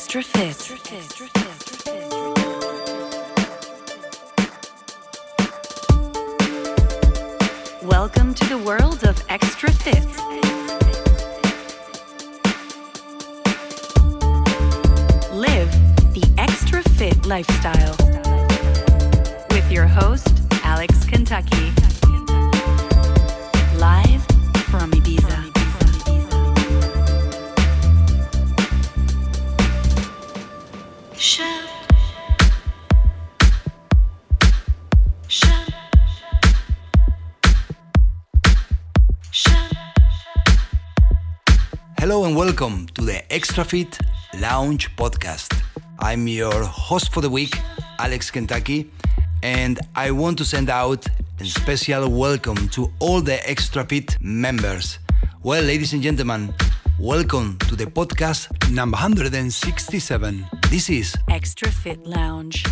Extra Fit. Welcome to the world of Extra Fit. Live the Extra Fit lifestyle with your host, Alex Kentucky. Welcome to the Extra Fit Lounge podcast. I'm your host for the week, Alex Kentucky, and I want to send out a special welcome to all the Extra Fit members. Well, ladies and gentlemen, welcome to the podcast number 167. This is Extra Fit Lounge.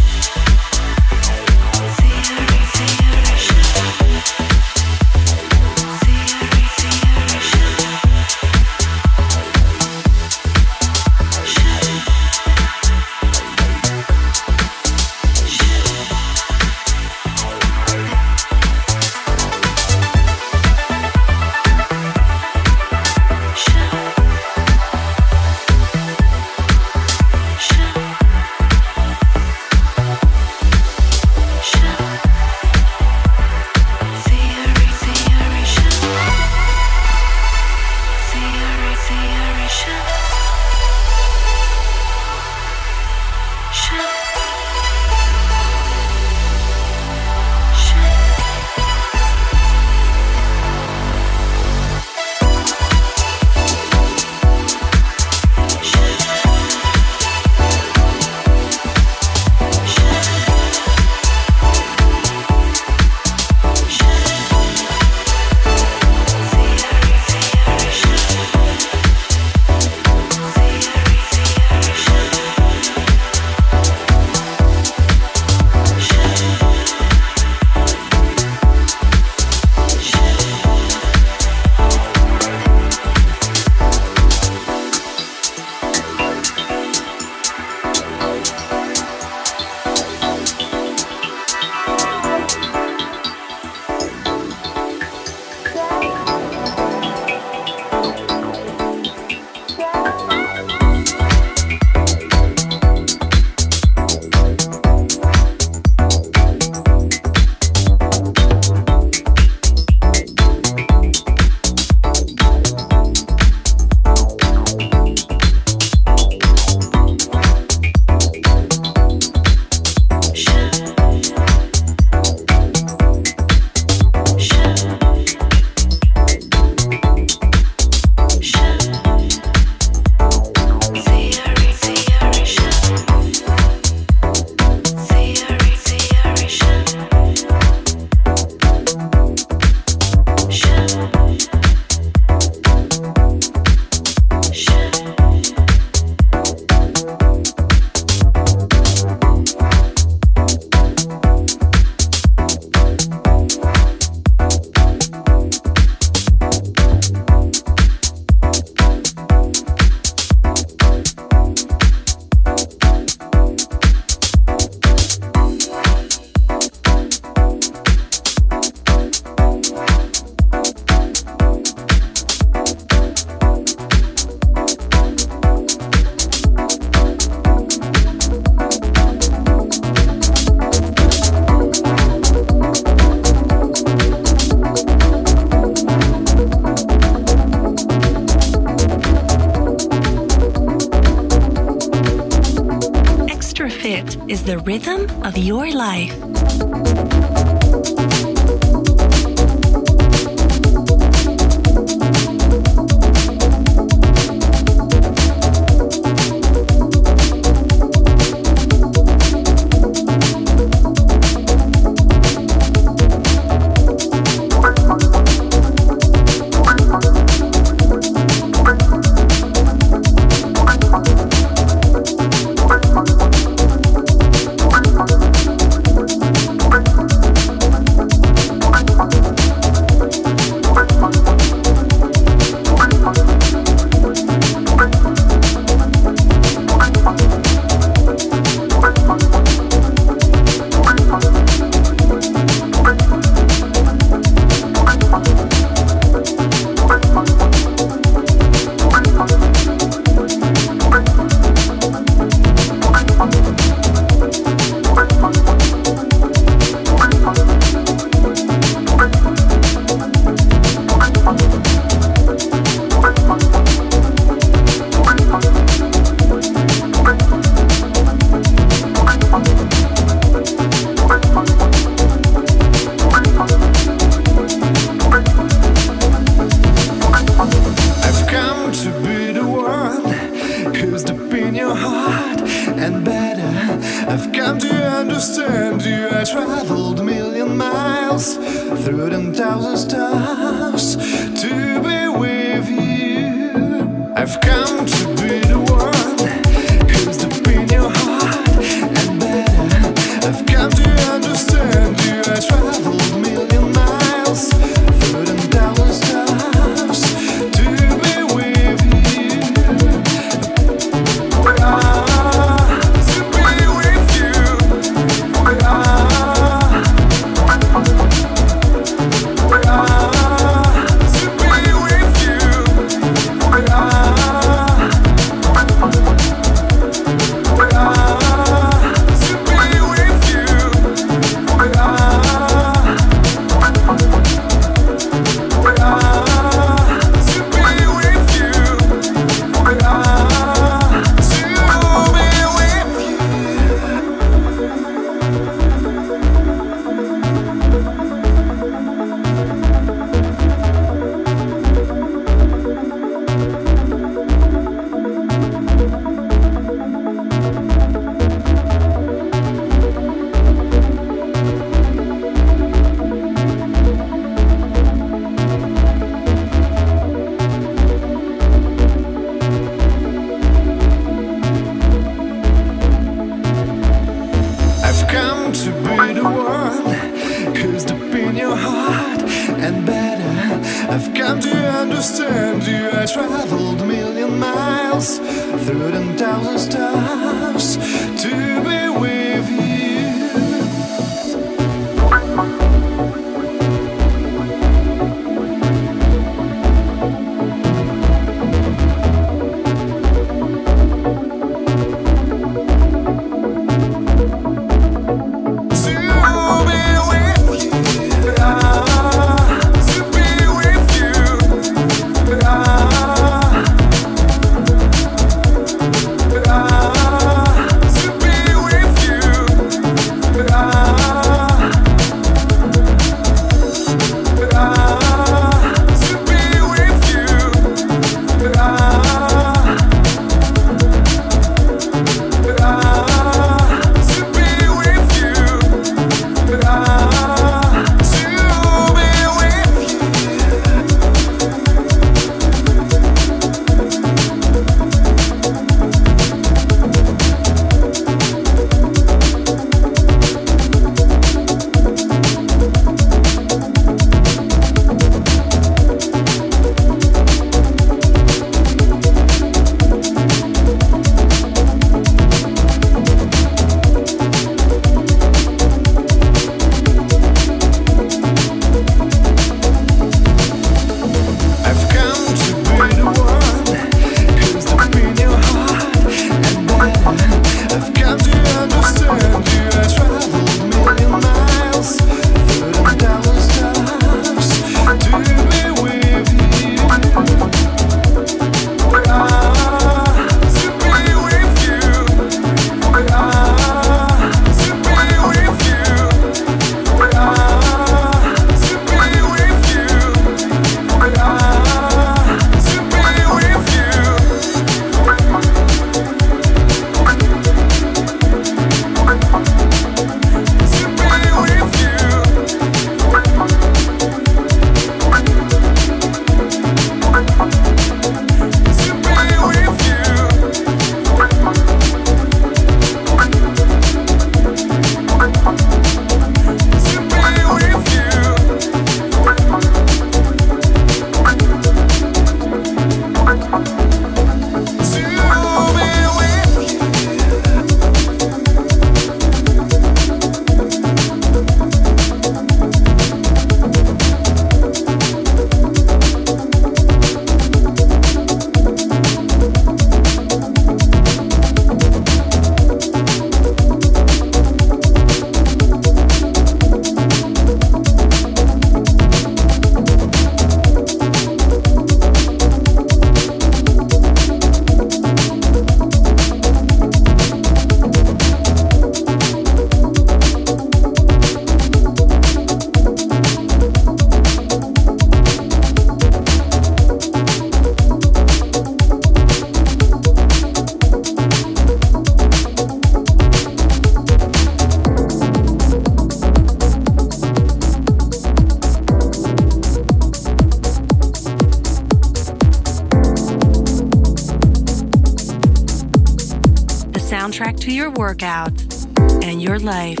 And your life.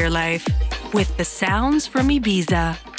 Your life with the sounds from Ibiza.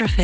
With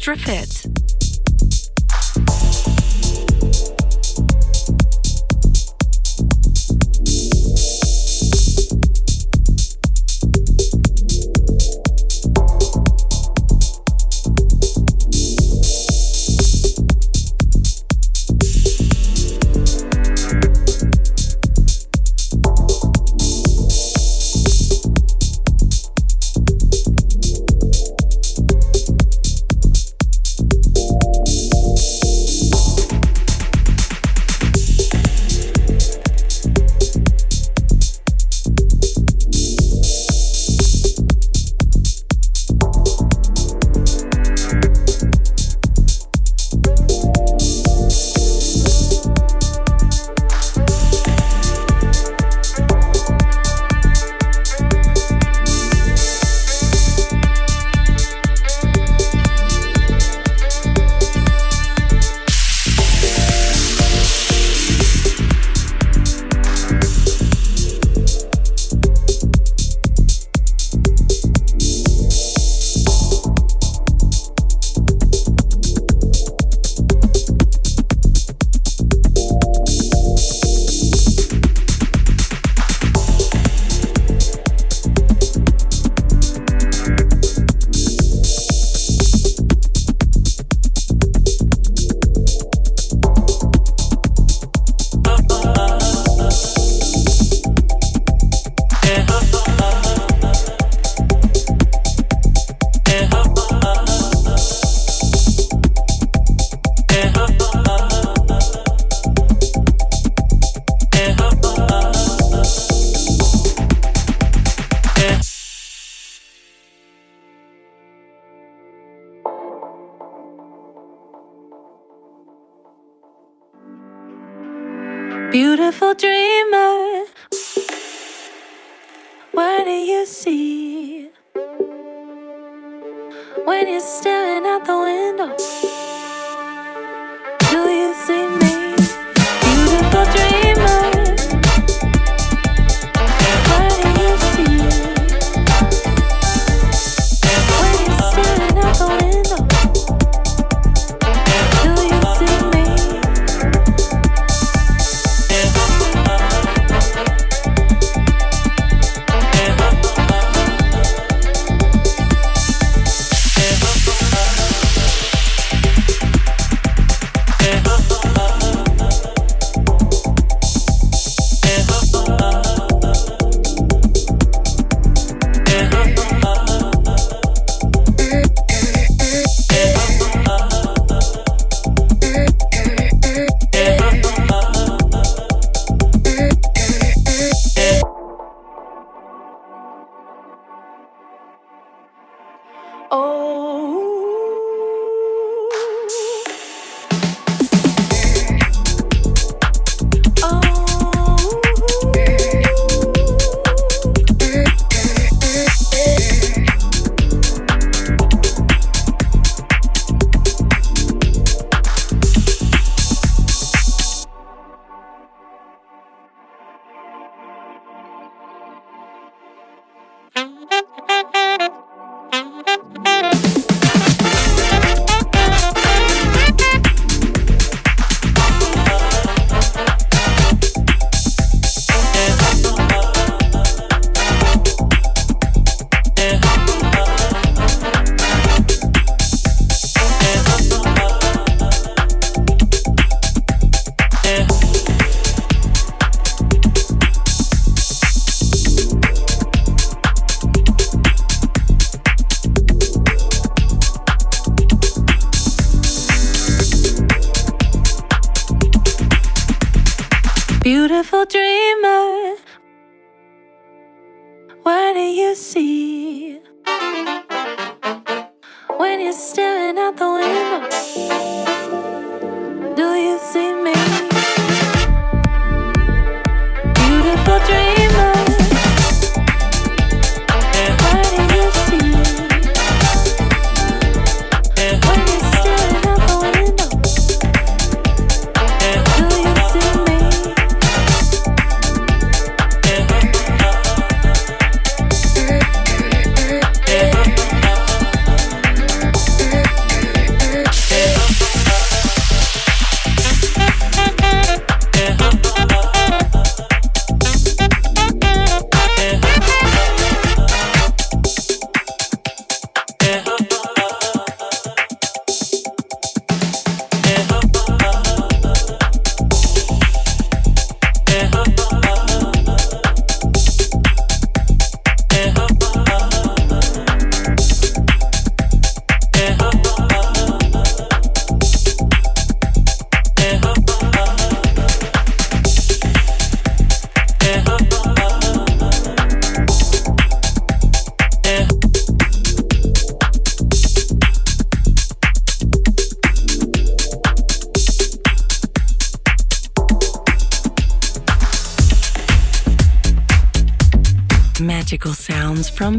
Extra Fit.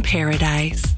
Paradise.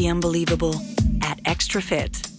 The unbelievable at Extra Fit.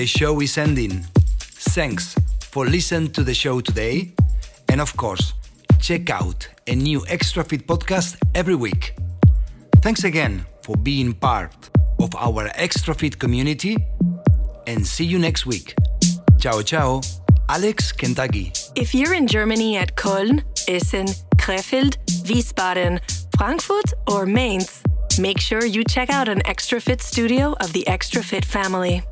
The show is ending. Thanks for listening to the show today. And of course, check out a new Extra Fit podcast every week. Thanks again for being part of our Extra Fit community and see you next week. Ciao, ciao. Alex Kentucky. If you're in Germany at Köln, Essen, Krefeld, Wiesbaden, Frankfurt, or Mainz, make sure you check out an Extra Fit studio of the Extra Fit family.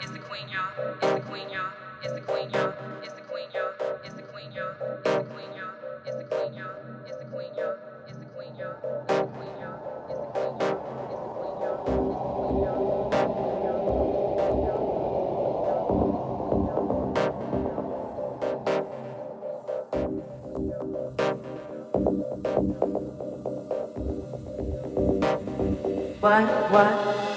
It's the queen, y'all. It's the queen, y'all. It's the queen, y'all. It's the queen, y'all. It's the queen, y'all. It's the queen, y'all. It's the queen, y'all. It's the queen, y'all. It's the queen, y'all. It's the queen, y'all. It's the queen, y'all. It's the queen, y'all. It's the queen, y'all. What? What?